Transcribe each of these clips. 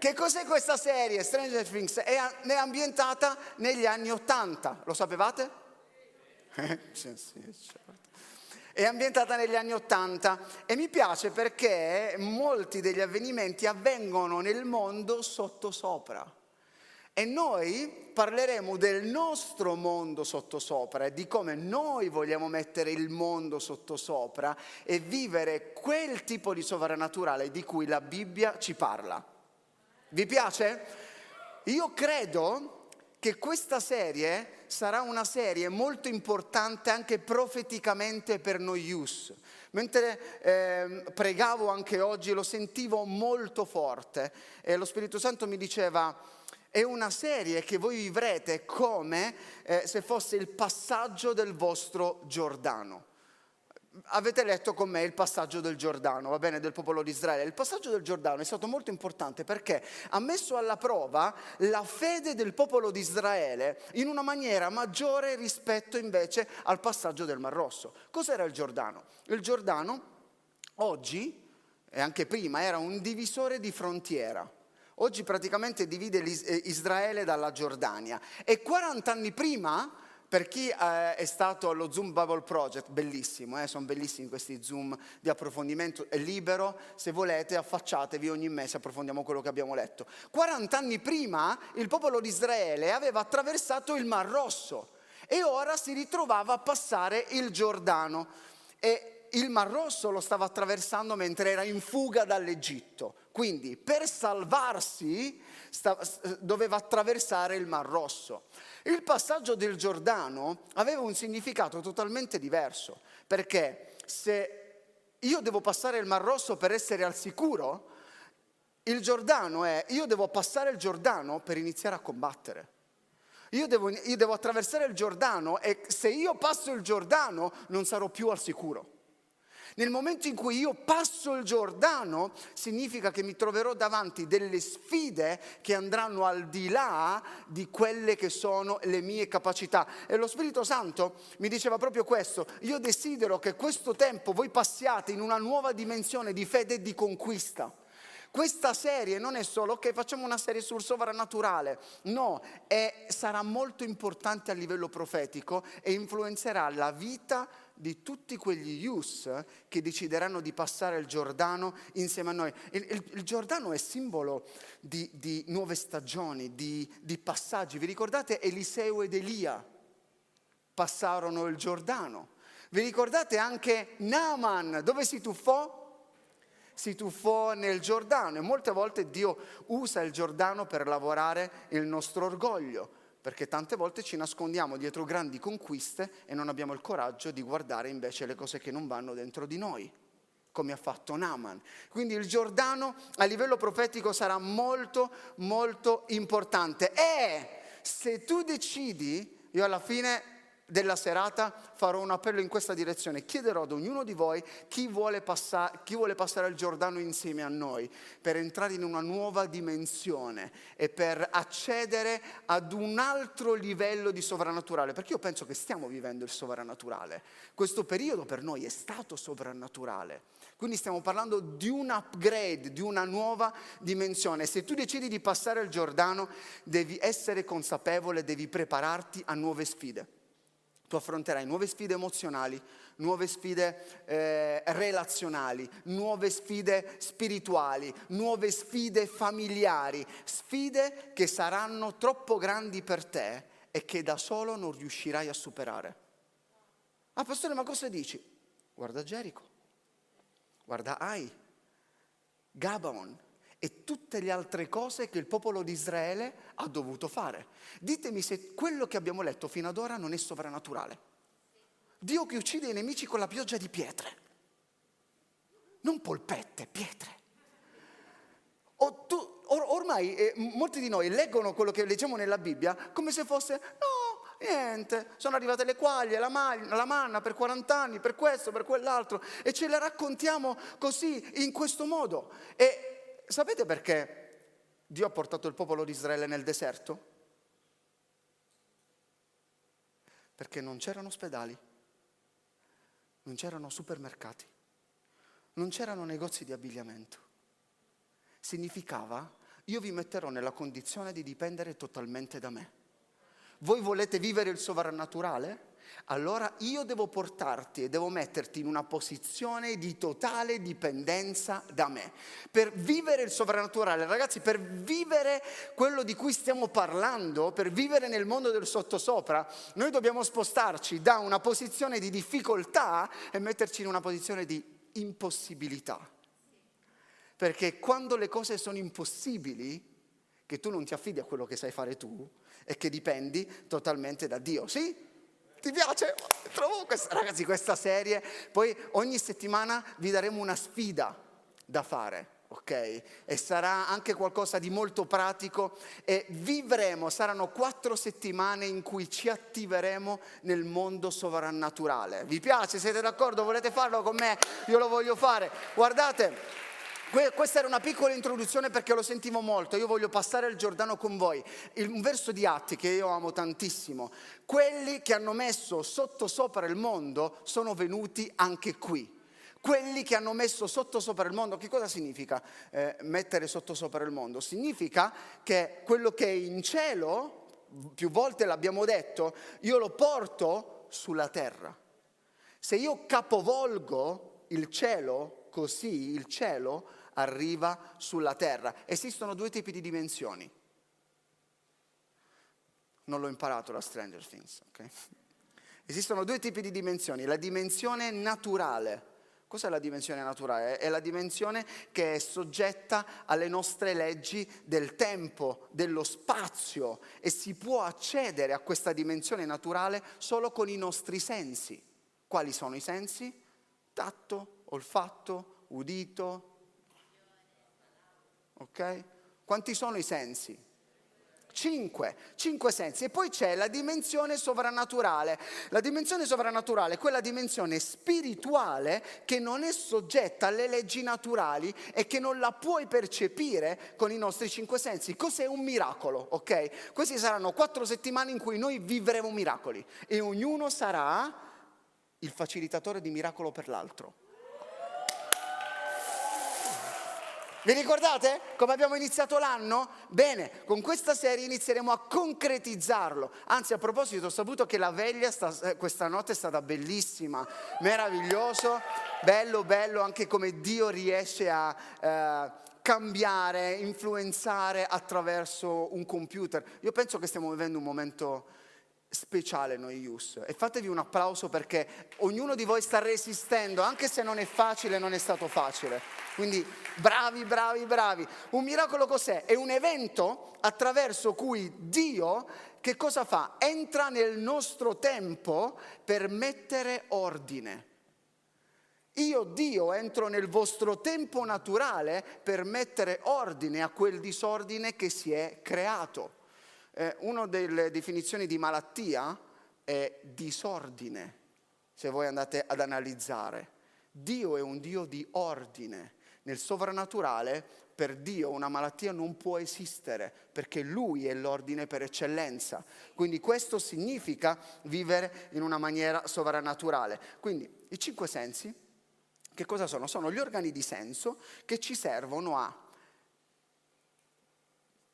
Che cos'è questa serie? Stranger Things è, è ambientata negli anni Ottanta, lo sapevate? sì, certo. È ambientata negli anni Ottanta e mi piace perché molti degli avvenimenti avvengono nel mondo sottosopra. E noi parleremo del nostro mondo sottosopra e di come noi vogliamo mettere il mondo sottosopra e vivere quel tipo di sovrannaturale di cui la Bibbia ci parla. Vi piace? Io credo che questa serie sarà una serie molto importante anche profeticamente per noi youth. Mentre eh, pregavo anche oggi lo sentivo molto forte e lo Spirito Santo mi diceva è una serie che voi vivrete come eh, se fosse il passaggio del vostro Giordano. Avete letto con me il passaggio del Giordano, va bene, del popolo di Israele. Il passaggio del Giordano è stato molto importante perché ha messo alla prova la fede del popolo di Israele in una maniera maggiore rispetto invece al passaggio del Mar Rosso. Cos'era il Giordano? Il Giordano oggi e anche prima era un divisore di frontiera oggi praticamente divide eh, Israele dalla Giordania. E 40 anni prima, per chi eh, è stato allo Zoom Bible Project, bellissimo, eh, sono bellissimi questi Zoom di approfondimento, è libero, se volete affacciatevi ogni mese, approfondiamo quello che abbiamo letto. 40 anni prima il popolo di Israele aveva attraversato il Mar Rosso e ora si ritrovava a passare il Giordano. E il Mar Rosso lo stava attraversando mentre era in fuga dall'Egitto. Quindi per salvarsi doveva attraversare il Mar Rosso. Il passaggio del Giordano aveva un significato totalmente diverso, perché se io devo passare il Mar Rosso per essere al sicuro, il Giordano è io devo passare il Giordano per iniziare a combattere. Io devo, io devo attraversare il Giordano e se io passo il Giordano non sarò più al sicuro. Nel momento in cui io passo il Giordano, significa che mi troverò davanti delle sfide che andranno al di là di quelle che sono le mie capacità. E lo Spirito Santo mi diceva proprio questo, io desidero che questo tempo voi passiate in una nuova dimensione di fede e di conquista. Questa serie non è solo che okay, facciamo una serie sul sovrannaturale, no, è, sarà molto importante a livello profetico e influenzerà la vita di tutti quegli youth che decideranno di passare il Giordano insieme a noi. Il, il, il Giordano è simbolo di, di nuove stagioni, di, di, passaggi. Vi ricordate Eliseo ed Elia passarono il Giordano? Vi ricordate anche Naaman, dove si tuffò? Si tuffò nel Giordano e molte volte Dio usa il Giordano per lavorare il nostro orgoglio perché tante volte ci nascondiamo dietro grandi conquiste e non abbiamo il coraggio di guardare invece le cose che non vanno dentro di noi, come ha fatto Naaman. Quindi il Giordano a livello profetico sarà molto, molto importante. E se tu decidi, io alla fine della serata farò un appello in questa direzione. Chiederò ad ognuno di voi chi vuole, passare, chi vuole passare il Giordano insieme a noi per entrare in una nuova dimensione e per accedere ad un altro livello di sovrannaturale. Perché io penso che stiamo vivendo il sovrannaturale. Questo periodo per noi è stato sovrannaturale. Quindi stiamo parlando di un upgrade, di una nuova dimensione. Se tu decidi di passare il Giordano, devi essere consapevole, devi prepararti a nuove sfide tu affronterai nuove sfide emozionali, nuove sfide eh, relazionali, nuove sfide spirituali, nuove sfide familiari, sfide che saranno troppo grandi per te e che da solo non riuscirai a superare. Ah, pastore, ma cosa dici? Guarda Gerico, guarda Ai, Gabaon, e tutte le altre cose che il popolo di Israele ha dovuto fare. Ditemi se quello che abbiamo letto fino ad ora non è sovrannaturale. Dio che uccide i nemici con la pioggia di pietre, non polpette, pietre. O tu, or, ormai eh, molti di noi leggono quello che leggiamo nella Bibbia come se fosse, no, niente, sono arrivate le quaglie, la, manna, la manna per 40 anni, per questo, per quell'altro, e ce le raccontiamo così, in questo modo. E Sapete perché Dio ha portato il popolo di Israele nel deserto? Perché non c'erano ospedali, non c'erano supermercati, non c'erano negozi di abbigliamento. Significava io vi metterò nella condizione di dipendere totalmente da me. Voi volete vivere il sovrannaturale? Allora io devo portarti e devo metterti in una posizione di totale dipendenza da me. Per vivere il sovrannaturale, ragazzi, per vivere quello di cui stiamo parlando, per vivere nel mondo del sottosopra, noi dobbiamo spostarci da una posizione di difficoltà e metterci in una posizione di impossibilità. Perché quando le cose sono impossibili, che tu non ti affidi a quello che sai fare tu e che dipendi totalmente da Dio, sì? Ti piace? Questa, ragazzi, questa serie. Poi ogni settimana vi daremo una sfida da fare. Ok? E sarà anche qualcosa di molto pratico e vivremo, saranno quattro settimane in cui ci attiveremo nel mondo sovrannaturale. Vi piace? Siete d'accordo? Volete farlo con me? Io lo voglio fare. Guardate, questa era una piccola introduzione perché lo sentivo molto, io voglio passare il Giordano con voi. un verso di Atti che io amo tantissimo. Quelli che hanno messo sotto sopra il mondo sono venuti anche qui. Quelli che hanno messo sotto sopra il mondo, che cosa significa eh, mettere sotto sopra il mondo? Significa che quello che è in cielo, più volte l'abbiamo detto, io lo porto sulla terra. Se io capovolgo il cielo, così il cielo arriva sulla terra. Esistono due tipi di dimensioni. Non l'ho imparato da Stranger Things, ok? Esistono due tipi di dimensioni. La dimensione naturale. Cos'è la dimensione naturale? È la dimensione che è soggetta alle nostre leggi del tempo, dello spazio e si può accedere a questa dimensione naturale solo con i nostri sensi. Quali sono i sensi? Tatto, olfatto, udito, Ok? Quanti sono i sensi? Cinque, cinque sensi. E poi c'è la dimensione sovrannaturale. La dimensione sovrannaturale è quella dimensione spirituale che non è soggetta alle leggi naturali e che non la puoi percepire con i nostri cinque sensi. Cos'è un miracolo? Ok? Queste saranno quattro settimane in cui noi vivremo miracoli e ognuno sarà il facilitatore di miracolo per l'altro. Vi ricordate come abbiamo iniziato l'anno? Bene, con questa serie inizieremo a concretizzarlo. Anzi, a proposito, ho saputo che la veglia sta, eh, questa notte è stata bellissima, meraviglioso, bello, bello anche come Dio riesce a eh, cambiare, influenzare attraverso un computer. Io penso che stiamo vivendo un momento speciale noi Ius e fatevi un applauso perché ognuno di voi sta resistendo, anche se non è facile, non è stato facile. Quindi bravi, bravi, bravi. Un miracolo cos'è? È un evento attraverso cui Dio che cosa fa? Entra nel nostro tempo per mettere ordine. Io, Dio, entro nel vostro tempo naturale per mettere ordine a quel disordine che si è creato. Eh, una delle definizioni di malattia è disordine, se voi andate ad analizzare. Dio è un Dio di ordine. Nel sovrannaturale, per Dio una malattia non può esistere, perché Lui è l'ordine per eccellenza. Quindi questo significa vivere in una maniera sovrannaturale. Quindi i cinque sensi, che cosa sono? Sono gli organi di senso che ci servono a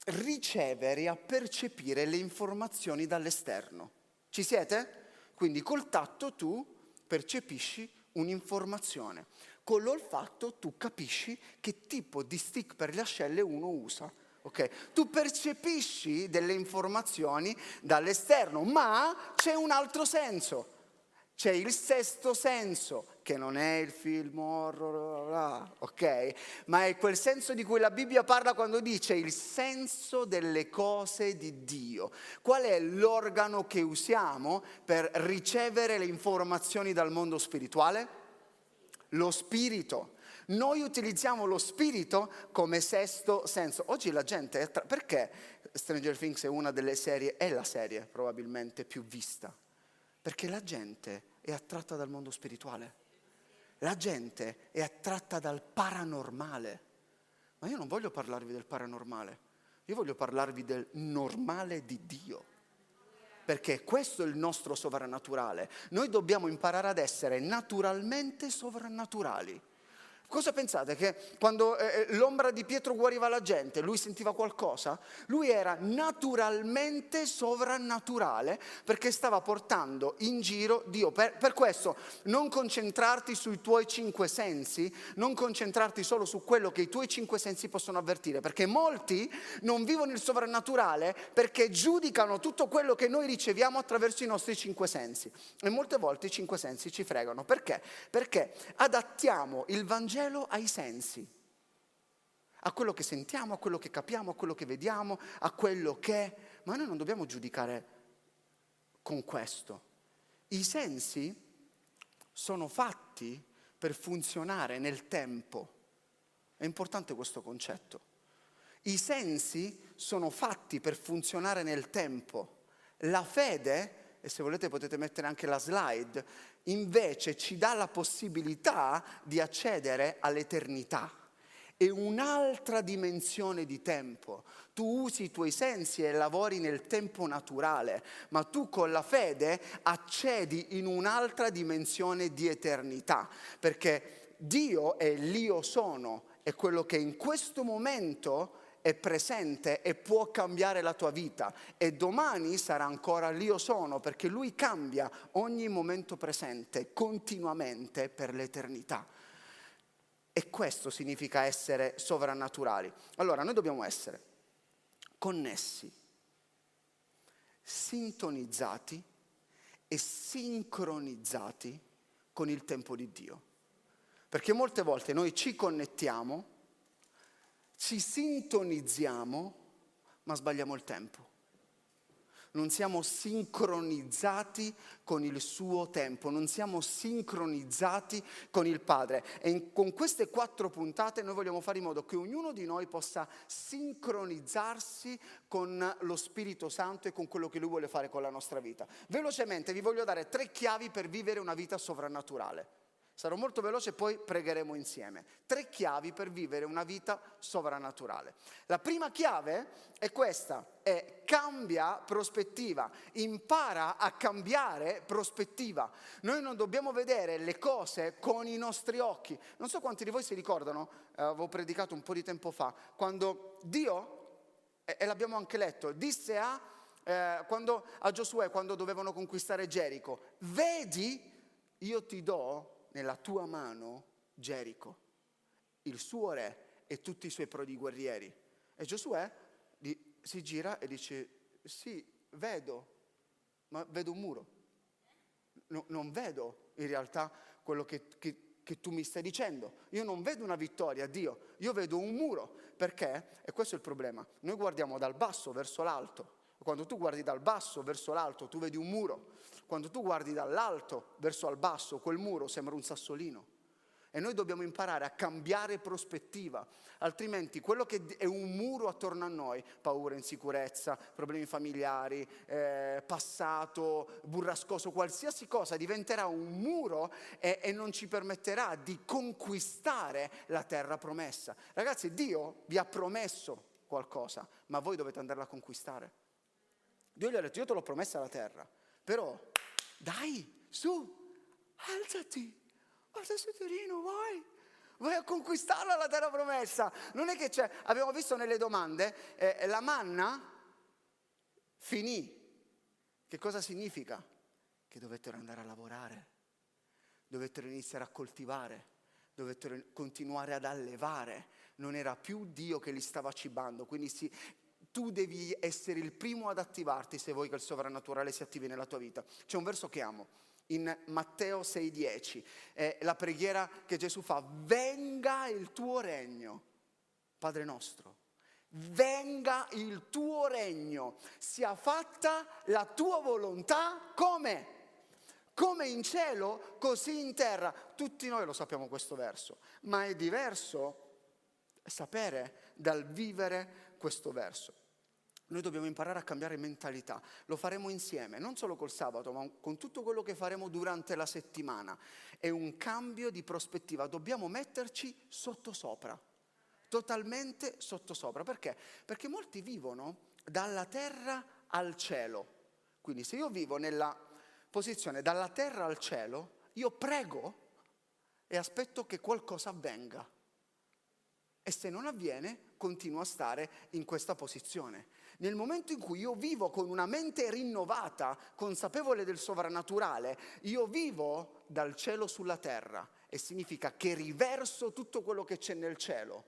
ricevere e a percepire le informazioni dall'esterno. Ci siete? Quindi col tatto tu percepisci un'informazione. Con l'olfatto tu capisci che tipo di stick per le ascelle uno usa. Okay. Tu percepisci delle informazioni dall'esterno, ma c'è un altro senso. C'è il sesto senso, che non è il film horror, ok? Ma è quel senso di cui la Bibbia parla quando dice il senso delle cose di Dio. Qual è l'organo che usiamo per ricevere le informazioni dal mondo spirituale? Lo spirito. Noi utilizziamo lo spirito come sesto senso. Oggi la gente, tra... perché Stranger Things è una delle serie, è la serie probabilmente più vista? Perché la gente è attratta dal mondo spirituale. La gente è attratta dal paranormale. Ma io non voglio parlarvi del paranormale, io voglio parlarvi del normale di Dio. Perché questo è il nostro sovrannaturale. Noi dobbiamo imparare ad essere naturalmente sovrannaturali. Cosa pensate? Che quando eh, eh, l'ombra di Pietro guariva la gente, lui sentiva qualcosa? Lui era naturalmente sovrannaturale perché stava portando in giro Dio. Per, per questo non concentrarti sui tuoi cinque sensi, non concentrarti solo su quello che i tuoi cinque sensi possono avvertire, perché molti non vivono il sovrannaturale perché giudicano tutto quello che noi riceviamo attraverso i nostri cinque sensi. E molte volte i cinque sensi ci fregano. Perché? Perché adattiamo il Vangelo Vangelo ai sensi, a quello che sentiamo, a quello che capiamo, a quello che vediamo, a quello che... Ma noi non dobbiamo giudicare con questo. I sensi sono fatti per funzionare nel tempo. È importante questo concetto. I sensi sono fatti per funzionare nel tempo. La fede, e se volete potete mettere anche la slide, invece ci dà la possibilità di accedere all'eternità. È un'altra dimensione di tempo. Tu usi i tuoi sensi e lavori nel tempo naturale, ma tu con la fede accedi in un'altra dimensione di eternità, perché Dio è l'io sono, è quello che in questo momento è presente e può cambiare la tua vita e domani sarà ancora l'io sono perché lui cambia ogni momento presente continuamente per l'eternità. E questo significa essere sovrannaturali. Allora noi dobbiamo essere connessi, sintonizzati e sincronizzati con il tempo di Dio. Perché molte volte noi ci connettiamo ci sintonizziamo, ma sbagliamo il tempo. Non siamo sincronizzati con il suo tempo, non siamo sincronizzati con il Padre. E in, con queste quattro puntate noi vogliamo fare in modo che ognuno di noi possa sincronizzarsi con lo Spirito Santo e con quello che Lui vuole fare con la nostra vita. Velocemente vi voglio dare tre chiavi per vivere una vita sovrannaturale. Sarò molto veloce e poi pregheremo insieme. Tre chiavi per vivere una vita sovrannaturale. La prima chiave è questa, è cambia prospettiva, impara a cambiare prospettiva. Noi non dobbiamo vedere le cose con i nostri occhi. Non so quanti di voi si ricordano, eh, avevo predicato un po' di tempo fa, quando Dio, e, e l'abbiamo anche letto, disse a, eh, quando, a Giosuè quando dovevano conquistare Gerico, vedi, io ti do nella tua mano Gerico, il suo re e tutti i suoi prodi guerrieri. E Giosuè si gira e dice, sì, vedo, ma vedo un muro. No, non vedo in realtà quello che, che, che tu mi stai dicendo. Io non vedo una vittoria, Dio, io vedo un muro. Perché? E questo è il problema. Noi guardiamo dal basso verso l'alto. Quando tu guardi dal basso verso l'alto, tu vedi un muro. Quando tu guardi dall'alto verso il basso, quel muro sembra un sassolino. E noi dobbiamo imparare a cambiare prospettiva, altrimenti quello che è un muro attorno a noi, paura, insicurezza, problemi familiari, eh, passato, burrascoso, qualsiasi cosa diventerà un muro e, e non ci permetterà di conquistare la terra promessa. Ragazzi, Dio vi ha promesso qualcosa, ma voi dovete andarla a conquistare. Dio gli ha detto, io te l'ho promessa la terra, però dai, su, alzati, guarda su Torino, vai, vai a conquistarla la terra promessa. Non è che c'è, abbiamo visto nelle domande, eh, la manna finì. Che cosa significa? Che dovettero andare a lavorare, dovettero iniziare a coltivare, dovettero continuare ad allevare. Non era più Dio che li stava cibando, quindi si, tu devi essere il primo ad attivarti se vuoi che il sovrannaturale si attivi nella tua vita. C'è un verso che amo, in Matteo 6:10, è la preghiera che Gesù fa, venga il tuo regno, Padre nostro, venga il tuo regno, sia fatta la tua volontà come? Come in cielo, così in terra. Tutti noi lo sappiamo questo verso, ma è diverso sapere dal vivere questo verso. Noi dobbiamo imparare a cambiare mentalità, lo faremo insieme, non solo col sabato, ma con tutto quello che faremo durante la settimana. È un cambio di prospettiva, dobbiamo metterci sottosopra, totalmente sottosopra. Perché? Perché molti vivono dalla terra al cielo. Quindi se io vivo nella posizione dalla terra al cielo, io prego e aspetto che qualcosa avvenga. E se non avviene, continuo a stare in questa posizione. Nel momento in cui io vivo con una mente rinnovata, consapevole del sovrannaturale, io vivo dal cielo sulla terra e significa che riverso tutto quello che c'è nel cielo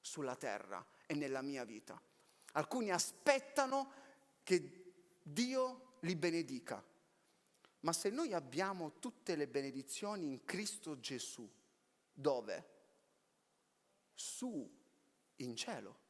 sulla terra e nella mia vita. Alcuni aspettano che Dio li benedica, ma se noi abbiamo tutte le benedizioni in Cristo Gesù, dove? su in cielo.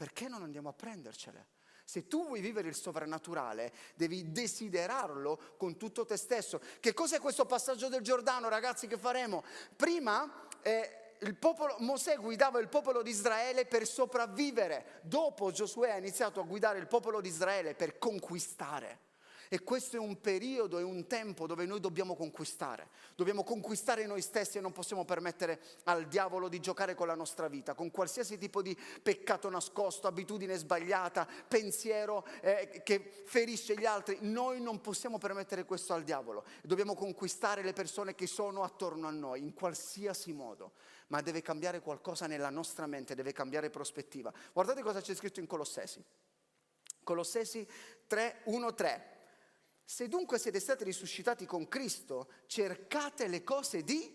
Perché non andiamo a prendercele? Se tu vuoi vivere il sovrannaturale, devi desiderarlo con tutto te stesso. Che cos'è questo passaggio del Giordano, ragazzi, che faremo? Prima eh, popolo, Mosè guidava il popolo di Israele per sopravvivere. Dopo Giosuè ha iniziato a guidare il popolo di Israele per conquistare. E questo è un periodo, è un tempo dove noi dobbiamo conquistare. Dobbiamo conquistare noi stessi e non possiamo permettere al diavolo di giocare con la nostra vita, con qualsiasi tipo di peccato nascosto, abitudine sbagliata, pensiero eh, che ferisce gli altri. Noi non possiamo permettere questo al diavolo. Dobbiamo conquistare le persone che sono attorno a noi in qualsiasi modo. Ma deve cambiare qualcosa nella nostra mente, deve cambiare prospettiva. Guardate cosa c'è scritto in Colossesi. Colossesi 3, 1, 3. Se dunque siete stati risuscitati con Cristo, cercate le cose di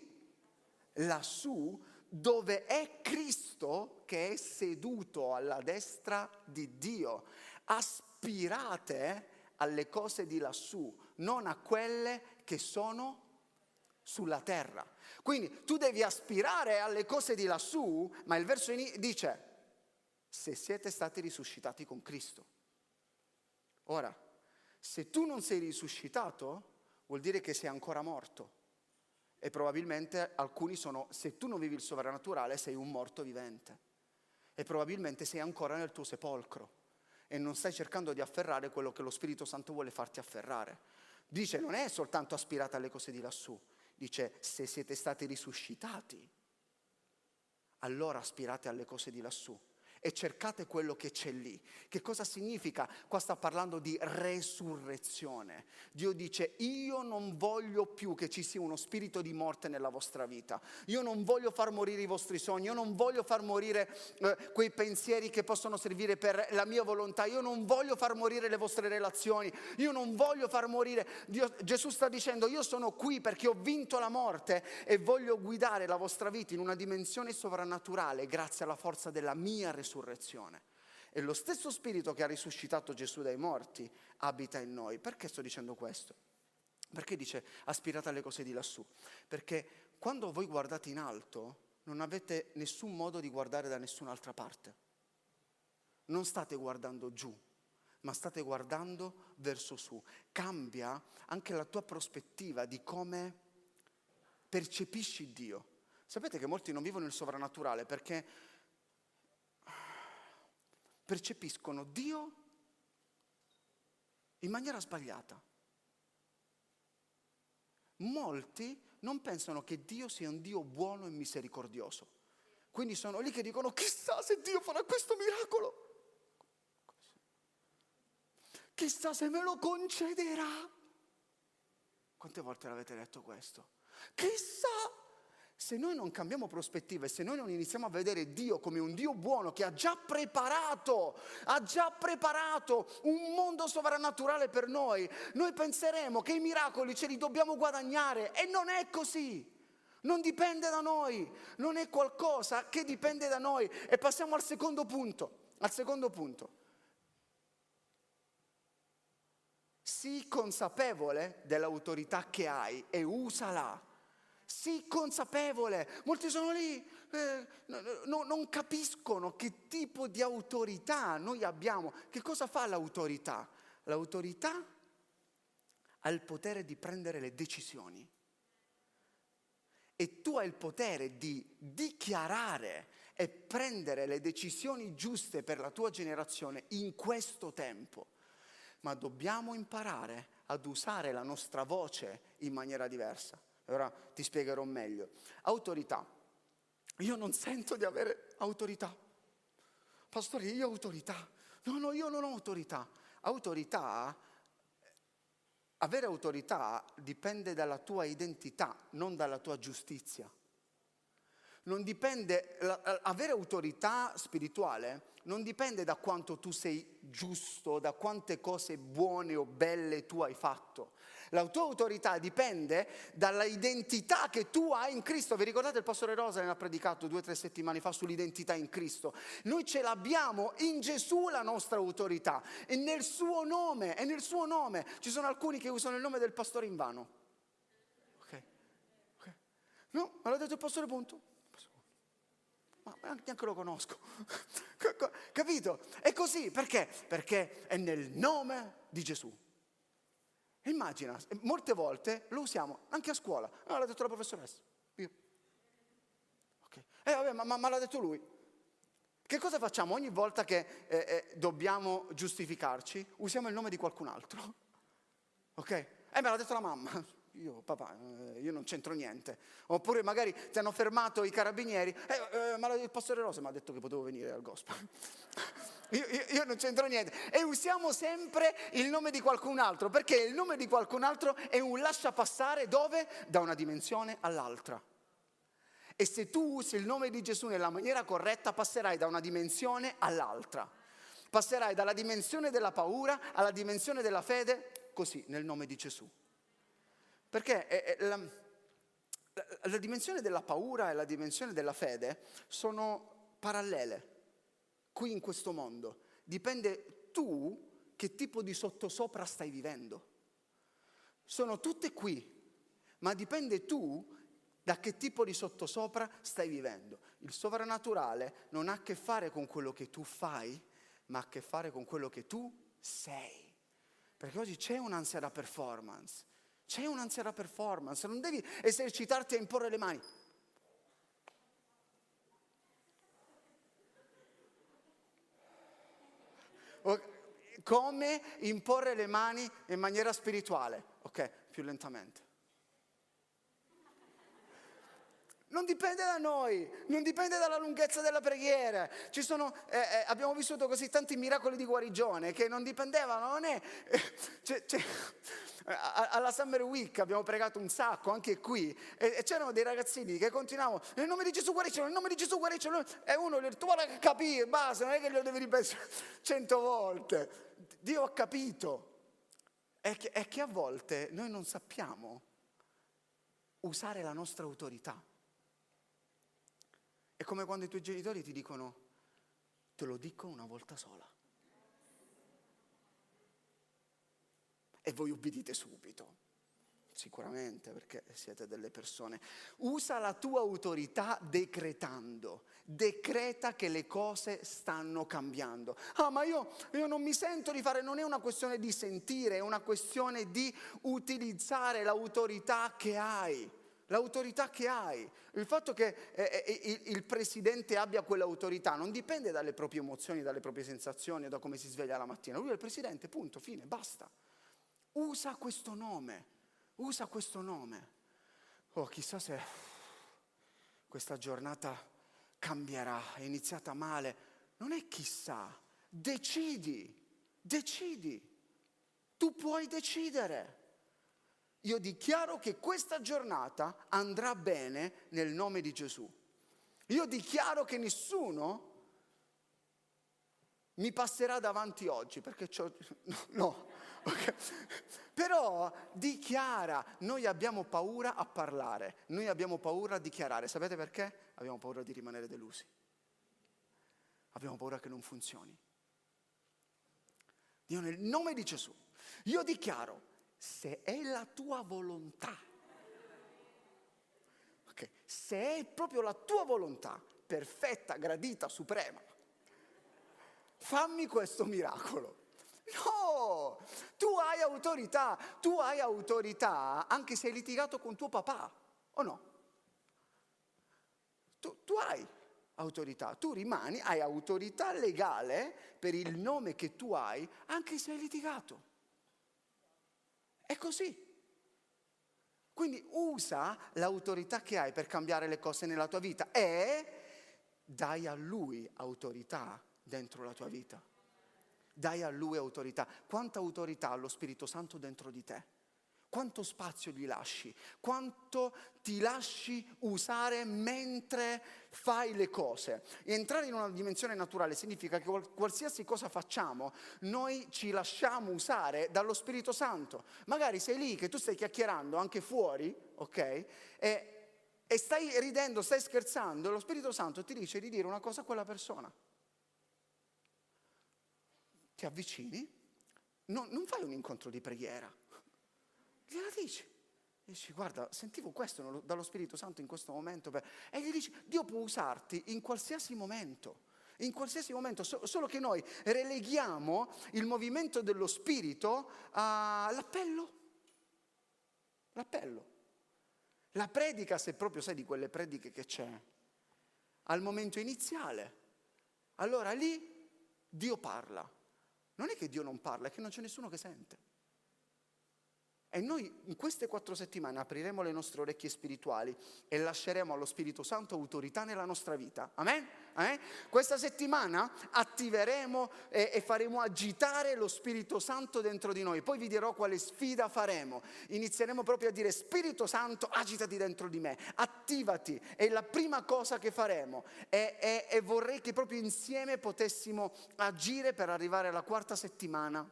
lassù dove è Cristo che è seduto alla destra di Dio. Aspirate alle cose di lassù, non a quelle che sono sulla terra. Quindi tu devi aspirare alle cose di lassù, ma il verso dice, se siete stati risuscitati con Cristo. Ora, se tu non sei risuscitato, vuol dire che sei ancora morto. E probabilmente alcuni sono, se tu non vivi il sovrannaturale, sei un morto vivente. E probabilmente sei ancora nel tuo sepolcro e non stai cercando di afferrare quello che lo Spirito Santo vuole farti afferrare. Dice, non è soltanto aspirate alle cose di lassù, dice, se siete stati risuscitati, allora aspirate alle cose di lassù e cercate quello che c'è lì. Che cosa significa? Qua sta parlando di resurrezione. Dio dice io non voglio più che ci sia uno spirito di morte nella vostra vita. Io non voglio far morire i vostri sogni, io non voglio far morire eh, quei pensieri che possono servire per la mia volontà, io non voglio far morire le vostre relazioni, io non voglio far morire... Dio, Gesù sta dicendo io sono qui perché ho vinto la morte e voglio guidare la vostra vita in una dimensione sovrannaturale grazie alla forza della mia resurrezione resurrezione. E lo stesso Spirito che ha risuscitato Gesù dai morti abita in noi. Perché sto dicendo questo? Perché dice aspirate alle cose di lassù? Perché quando voi guardate in alto non avete nessun modo di guardare da nessun'altra parte. Non state guardando giù, ma state guardando verso su. Cambia anche la tua prospettiva di come percepisci Dio. Sapete che molti non vivono il sovrannaturale perché percepiscono Dio in maniera sbagliata. Molti non pensano che Dio sia un Dio buono e misericordioso. Quindi sono lì che dicono chissà se Dio farà questo miracolo. Chissà se me lo concederà. Quante volte l'avete detto questo? Chissà se noi non cambiamo prospettiva e se noi non iniziamo a vedere Dio come un Dio buono che ha già preparato, ha già preparato un mondo sovrannaturale per noi, noi penseremo che i miracoli ce li dobbiamo guadagnare e non è così. Non dipende da noi, non è qualcosa che dipende da noi. E passiamo al secondo punto, al secondo punto. Sii consapevole dell'autorità che hai e usala Sii consapevole. Molti sono lì, eh, no, non capiscono che tipo di autorità noi abbiamo. Che cosa fa l'autorità? L'autorità ha il potere di prendere le decisioni. E tu hai il potere di dichiarare e prendere le decisioni giuste per la tua generazione in questo tempo. Ma dobbiamo imparare ad usare la nostra voce in maniera diversa. Ora ti spiegherò meglio. Autorità. Io non sento di avere autorità. Pastore, io ho autorità. No, no, io non ho autorità. Autorità avere autorità dipende dalla tua identità, non dalla tua giustizia non dipende, avere autorità spirituale non dipende da quanto tu sei giusto, da quante cose buone o belle tu hai fatto. La tua autorità dipende dalla identità che tu hai in Cristo. Vi ricordate il pastore Rosa ne ha predicato due o tre settimane fa sull'identità in Cristo? Noi ce l'abbiamo in Gesù la nostra autorità e nel suo nome, e nel suo nome. Ci sono alcuni che usano il nome del pastore in vano. Ok? okay. No, ma l'ha detto il pastore punto ma neanche lo conosco. Capito? È così, perché? Perché è nel nome di Gesù. Immagina, molte volte lo usiamo anche a scuola. Ah, l'ha detto la professoressa, io. Ok. Eh vabbè, ma, ma, ma l'ha detto lui. Che cosa facciamo ogni volta che eh, eh, dobbiamo giustificarci? Usiamo il nome di qualcun altro. Ok? Eh, me l'ha detto la mamma io papà, eh, io non c'entro niente. Oppure magari ti hanno fermato i carabinieri, eh, eh, ma il pastore Rosa mi ha detto che potevo venire al gospel. io, io, io, non c'entro niente. E usiamo sempre il nome di qualcun altro, perché il nome di qualcun altro è un lascia passare dove? Da una dimensione all'altra. E se tu usi il nome di Gesù nella maniera corretta, passerai da una dimensione all'altra. Passerai dalla dimensione della paura alla dimensione della fede, così, nel nome di Gesù. Perché è, è la, la, la dimensione della paura e la dimensione della fede sono parallele qui in questo mondo. Dipende tu che tipo di sottosopra stai vivendo. Sono tutte qui, ma dipende tu da che tipo di sottosopra stai vivendo. Il sovrannaturale non ha a che fare con quello che tu fai, ma ha a che fare con quello che tu sei. Perché oggi c'è un'ansia da performance. C'è un'ansia da performance, non devi esercitarti a imporre le mani. Come imporre le mani in maniera spirituale? Ok, più lentamente. Non dipende da noi, non dipende dalla lunghezza della preghiera. Sono, eh, eh, abbiamo vissuto così tanti miracoli di guarigione che non dipendevano, non è... Eh, c'è, c'è, alla Summer Week abbiamo pregato un sacco, anche qui, e, e c'erano dei ragazzini che continuavano, nel nome di Gesù guarisce, nel nome di Gesù guarisce, e uno gli ha detto, guarda capire, basta, non è che glielo devi ripetere cento volte. Dio ha capito. È che, è che a volte noi non sappiamo usare la nostra autorità. È come quando i tuoi genitori ti dicono, te lo dico una volta sola. E voi ubbidite subito. Sicuramente perché siete delle persone. Usa la tua autorità decretando. Decreta che le cose stanno cambiando. Ah, ma io, io non mi sento di fare, non è una questione di sentire, è una questione di utilizzare l'autorità che hai l'autorità che hai. Il fatto che eh, eh il presidente abbia quell'autorità non dipende dalle proprie emozioni, dalle proprie sensazioni o da come si sveglia la mattina. Lui è il presidente, punto, fine, basta. Usa questo nome, usa questo nome. Oh, chissà se questa giornata cambierà, è iniziata male. Non è chissà, decidi, decidi. Tu puoi decidere. Io dichiaro che questa giornata andrà bene nel nome di Gesù. Io dichiaro che nessuno mi passerà davanti oggi perché c'ho... No. Okay. però dichiara, noi abbiamo paura a parlare, noi abbiamo paura a dichiarare, sapete perché? Abbiamo paura di rimanere delusi, abbiamo paura che non funzioni. Dio nel nome di Gesù, io dichiaro se è la tua volontà, okay. se è proprio la tua volontà, perfetta, gradita, suprema, fammi questo miracolo. No, tu hai autorità, tu hai autorità anche se hai litigato con tuo papà, o no? Tu, tu hai autorità, tu rimani, hai autorità legale per il nome che tu hai anche se hai litigato. È così. Quindi usa l'autorità che hai per cambiare le cose nella tua vita e dai a lui autorità dentro la tua vita. Dai a lui autorità. Quanta autorità ha lo Spirito Santo dentro di te? Quanto spazio gli lasci, quanto ti lasci usare mentre fai le cose. E entrare in una dimensione naturale significa che qualsiasi cosa facciamo, noi ci lasciamo usare dallo Spirito Santo. Magari sei lì che tu stai chiacchierando anche fuori, ok? E e stai ridendo, stai scherzando, lo Spirito Santo ti dice di dire una cosa a quella persona. Ti avvicini, non, non fai un incontro di preghiera, gliela dici. Dici, guarda, sentivo questo dallo Spirito Santo in questo momento. E gli dici, Dio può usarti in qualsiasi momento. In qualsiasi momento, solo che noi releghiamo il movimento dello Spirito all'appello. L'appello. La predica, se proprio sai di quelle prediche che c'è, al momento iniziale, allora lì Dio parla. Non è che Dio non parla, è che non c'è nessuno che sente. E noi in queste quattro settimane apriremo le nostre orecchie spirituali e lasceremo allo Spirito Santo autorità nella nostra vita. Amen? Amen? Questa settimana attiveremo e, e, faremo agitare lo Spirito Santo dentro di noi. Poi vi dirò quale sfida faremo. Inizieremo proprio a dire Spirito Santo, agitati dentro di me, attivati. È la prima cosa che faremo. E, e, e vorrei che proprio insieme potessimo agire per arrivare alla quarta settimana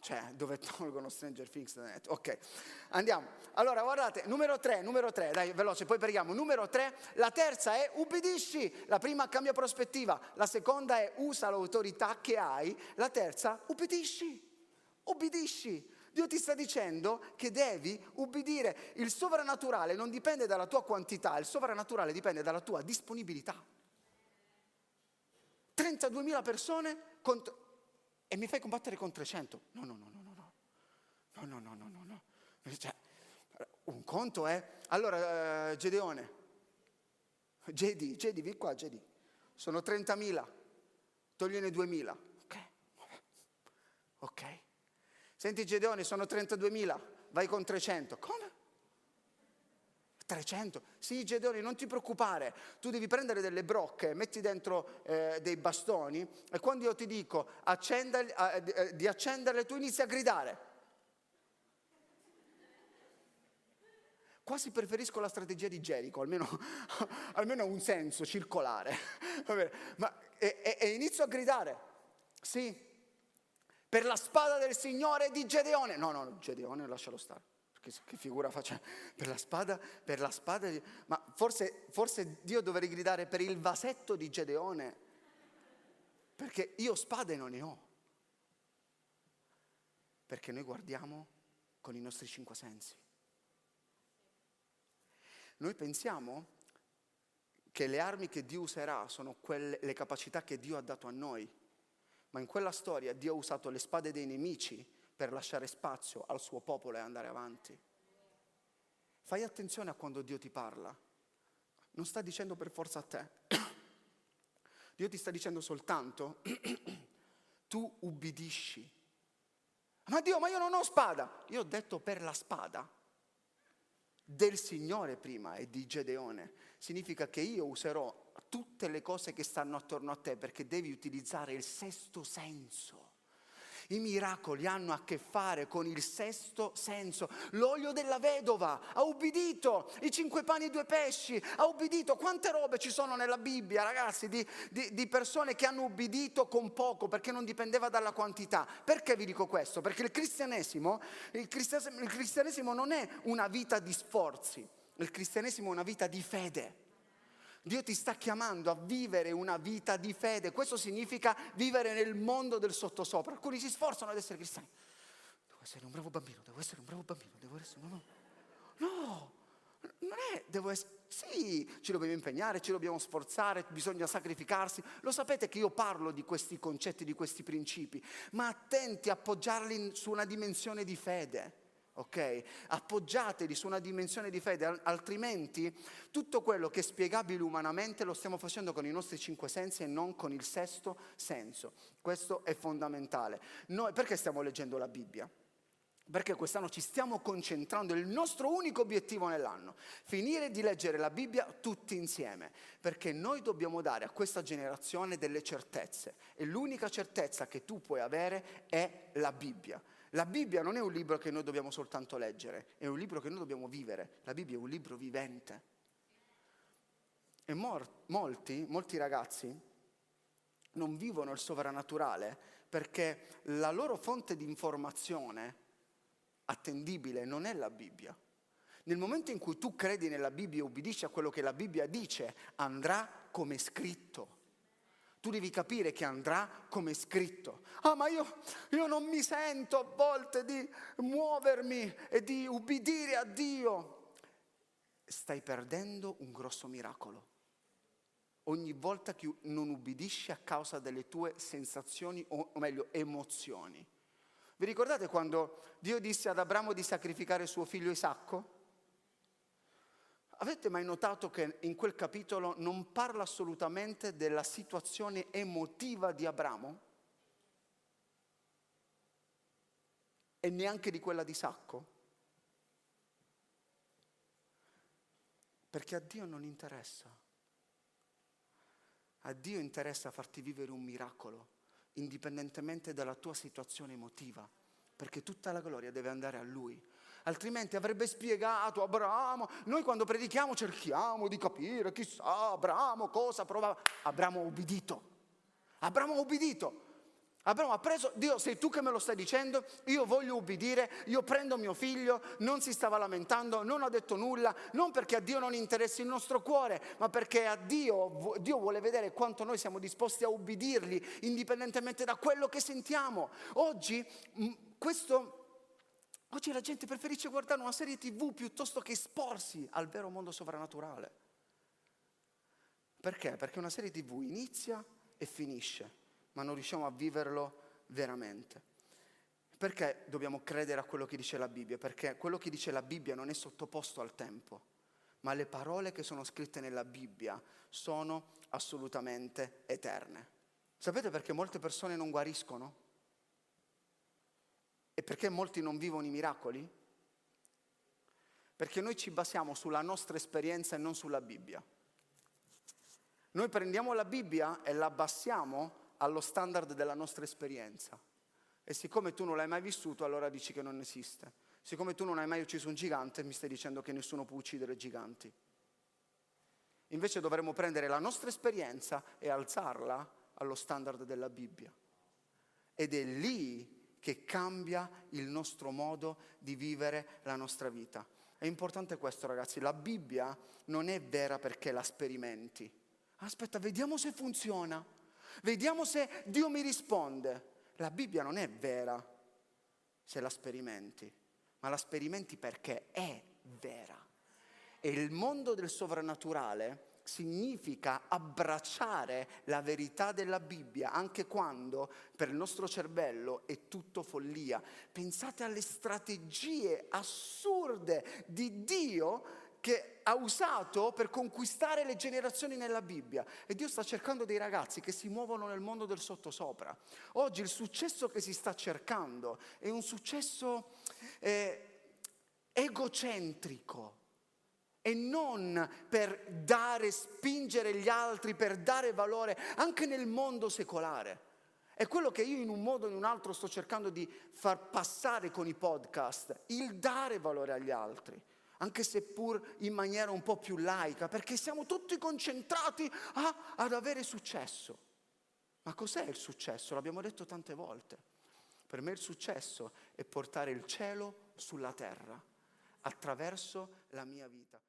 cioè, dove tolgono Stranger Things da net. Ok, andiamo. Allora, guardate, numero tre, numero tre, dai, veloce, poi preghiamo. Numero tre, la terza è ubbidisci. La prima cambia prospettiva, la seconda è usa l'autorità che hai, la terza ubbidisci. Ubbidisci. Dio ti sta dicendo che devi ubbidire. Il sovrannaturale non dipende dalla tua quantità, il sovrannaturale dipende dalla tua disponibilità. 32.000 persone contro e mi fai combattere con 300. No, no, no, no, no, no, no, no, no, no, no, no. Cioè, un conto è, allora, uh, Gedeone, Gedi, Gedi, vieni qua, Gedi, sono 30.000, togliene 2.000. Ok, ok. Senti Gedeone, sono 32.000, vai con 300. Come? 300. Sì, Gedeone, non ti preoccupare, tu devi prendere delle brocche, metti dentro eh, dei bastoni e quando io ti dico accendere, eh, di accenderle, tu inizi a gridare. Quasi preferisco la strategia di Gerico, almeno, almeno un senso circolare. Ma, e, e inizio a gridare. Sì, per la spada del Signore di Gedeone. No, no, Gedeone lascialo stare che, che figura faccia per la spada, per la spada, ma forse, forse Dio dovrebbe gridare per il vasetto di Gedeone, perché io spade non ne ho, perché noi guardiamo con i nostri cinque sensi. Noi pensiamo che le armi che Dio userà sono quelle, le capacità che Dio ha dato a noi, ma in quella storia Dio ha usato le spade dei nemici per lasciare spazio al suo popolo e andare avanti. Fai attenzione a quando Dio ti parla. Non sta dicendo per forza a te. Dio ti sta dicendo soltanto, tu ubbidisci. Ma Dio, ma io non ho spada. Io ho detto per la spada del Signore prima e di Gedeone. Significa che io userò tutte le cose che stanno attorno a te perché devi utilizzare il sesto senso. I miracoli hanno a che fare con il sesto senso. L'olio della vedova ha ubbidito, i cinque pani e due pesci, ha ubbidito. Quante robe ci sono nella Bibbia, ragazzi, di, di, di persone che hanno ubbidito con poco perché non dipendeva dalla quantità. Perché vi dico questo? Perché il cristianesimo, il cristianesimo, il cristianesimo non è una vita di sforzi, il cristianesimo è una vita di fede. Dio ti sta chiamando a vivere una vita di fede. Questo significa vivere nel mondo del sottosopra. Alcuni si sforzano ad essere cristiani. Devo essere un bravo bambino, devo essere un bravo bambino, devo essere... No, no non è, devo essere... Sì, ci dobbiamo impegnare, ci dobbiamo sforzare, bisogna sacrificarsi. Lo sapete che io parlo di questi concetti, di questi principi, ma attenti a appoggiarli su una dimensione di fede ok? Appoggiateli su una dimensione di fede, altrimenti tutto quello che è spiegabile umanamente lo stiamo facendo con i nostri cinque sensi e non con il sesto senso. Questo è fondamentale. Noi, perché stiamo leggendo la Bibbia? Perché quest'anno ci stiamo concentrando, il nostro unico obiettivo nell'anno, finire di leggere la Bibbia tutti insieme, perché noi dobbiamo dare a questa generazione delle certezze e l'unica certezza che tu puoi avere è la Bibbia La Bibbia non è un libro che noi dobbiamo soltanto leggere, è un libro che noi dobbiamo vivere. La Bibbia è un libro vivente. E mor- molti, molti ragazzi non vivono il sovrannaturale perché la loro fonte di informazione attendibile non è la Bibbia. Nel momento in cui tu credi nella Bibbia e ubbidisci a quello che la Bibbia dice, andrà come scritto. Tu devi capire che andrà come scritto. Ah, ma io, io non mi sento a volte di muovermi e di ubbidire a Dio. Stai perdendo un grosso miracolo ogni volta che non ubbidisci a causa delle tue sensazioni o meglio emozioni. Vi ricordate quando Dio disse ad Abramo di sacrificare suo figlio Isacco? Avete mai notato che in quel capitolo non parla assolutamente della situazione emotiva di Abramo? E neanche di quella di Isacco? Perché a Dio non interessa. A Dio interessa farti vivere un miracolo, indipendentemente dalla tua situazione emotiva, perché tutta la gloria deve andare a Lui. Altrimenti avrebbe spiegato Abramo, noi quando predichiamo cerchiamo di capire, chissà, Abramo cosa provava. Abramo ha ubbidito. Abramo ha ubbidito. Abramo ha preso, Dio sei tu che me lo stai dicendo, io voglio ubbidire, io prendo mio figlio, non si stava lamentando, non ha detto nulla, non perché a Dio non interessi il nostro cuore, ma perché a Dio, Dio vuole vedere quanto noi siamo disposti a ubbidirgli, indipendentemente da quello che sentiamo. Oggi, questo, oggi la gente preferisce guardare una serie tv piuttosto che esporsi al vero mondo sovrannaturale. Perché? Perché una serie tv inizia e finisce ma non riusciamo a viverlo veramente. Perché dobbiamo credere a quello che dice la Bibbia? Perché quello che dice la Bibbia non è sottoposto al tempo, ma le parole che sono scritte nella Bibbia sono assolutamente eterne. Sapete perché molte persone non guariscono? E perché molti non vivono i miracoli? Perché noi ci basiamo sulla nostra esperienza e non sulla Bibbia. Noi prendiamo la Bibbia e la abbassiamo allo standard della nostra esperienza. E siccome tu non l'hai mai vissuto, allora dici che non esiste. Siccome tu non hai mai ucciso un gigante, mi stai dicendo che nessuno può uccidere giganti. Invece dovremmo prendere la nostra esperienza e alzarla allo standard della Bibbia. Ed è lì che cambia il nostro modo di vivere la nostra vita. È importante questo ragazzi, la Bibbia non è vera perché la sperimenti. Aspetta, vediamo se funziona. Vediamo se Dio mi risponde. La Bibbia non è vera se la sperimenti, ma la sperimenti perché è vera. E il mondo del sovrannaturale significa abbracciare la verità della Bibbia anche quando per il nostro cervello è tutto follia. Pensate alle strategie assurde di Dio che ha usato per conquistare le generazioni nella Bibbia. E Dio sta cercando dei ragazzi che si muovono nel mondo del sottosopra. Oggi il successo che si sta cercando è un successo eh, egocentrico e non per dare, spingere gli altri, per dare valore anche nel mondo secolare. È quello che io in un modo o in un altro sto cercando di far passare con i podcast, il dare valore agli altri anche seppur in maniera un po' più laica, perché siamo tutti concentrati a, ad avere successo. Ma cos'è il successo? L'abbiamo detto tante volte. Per me il successo è portare il cielo sulla terra attraverso la mia vita.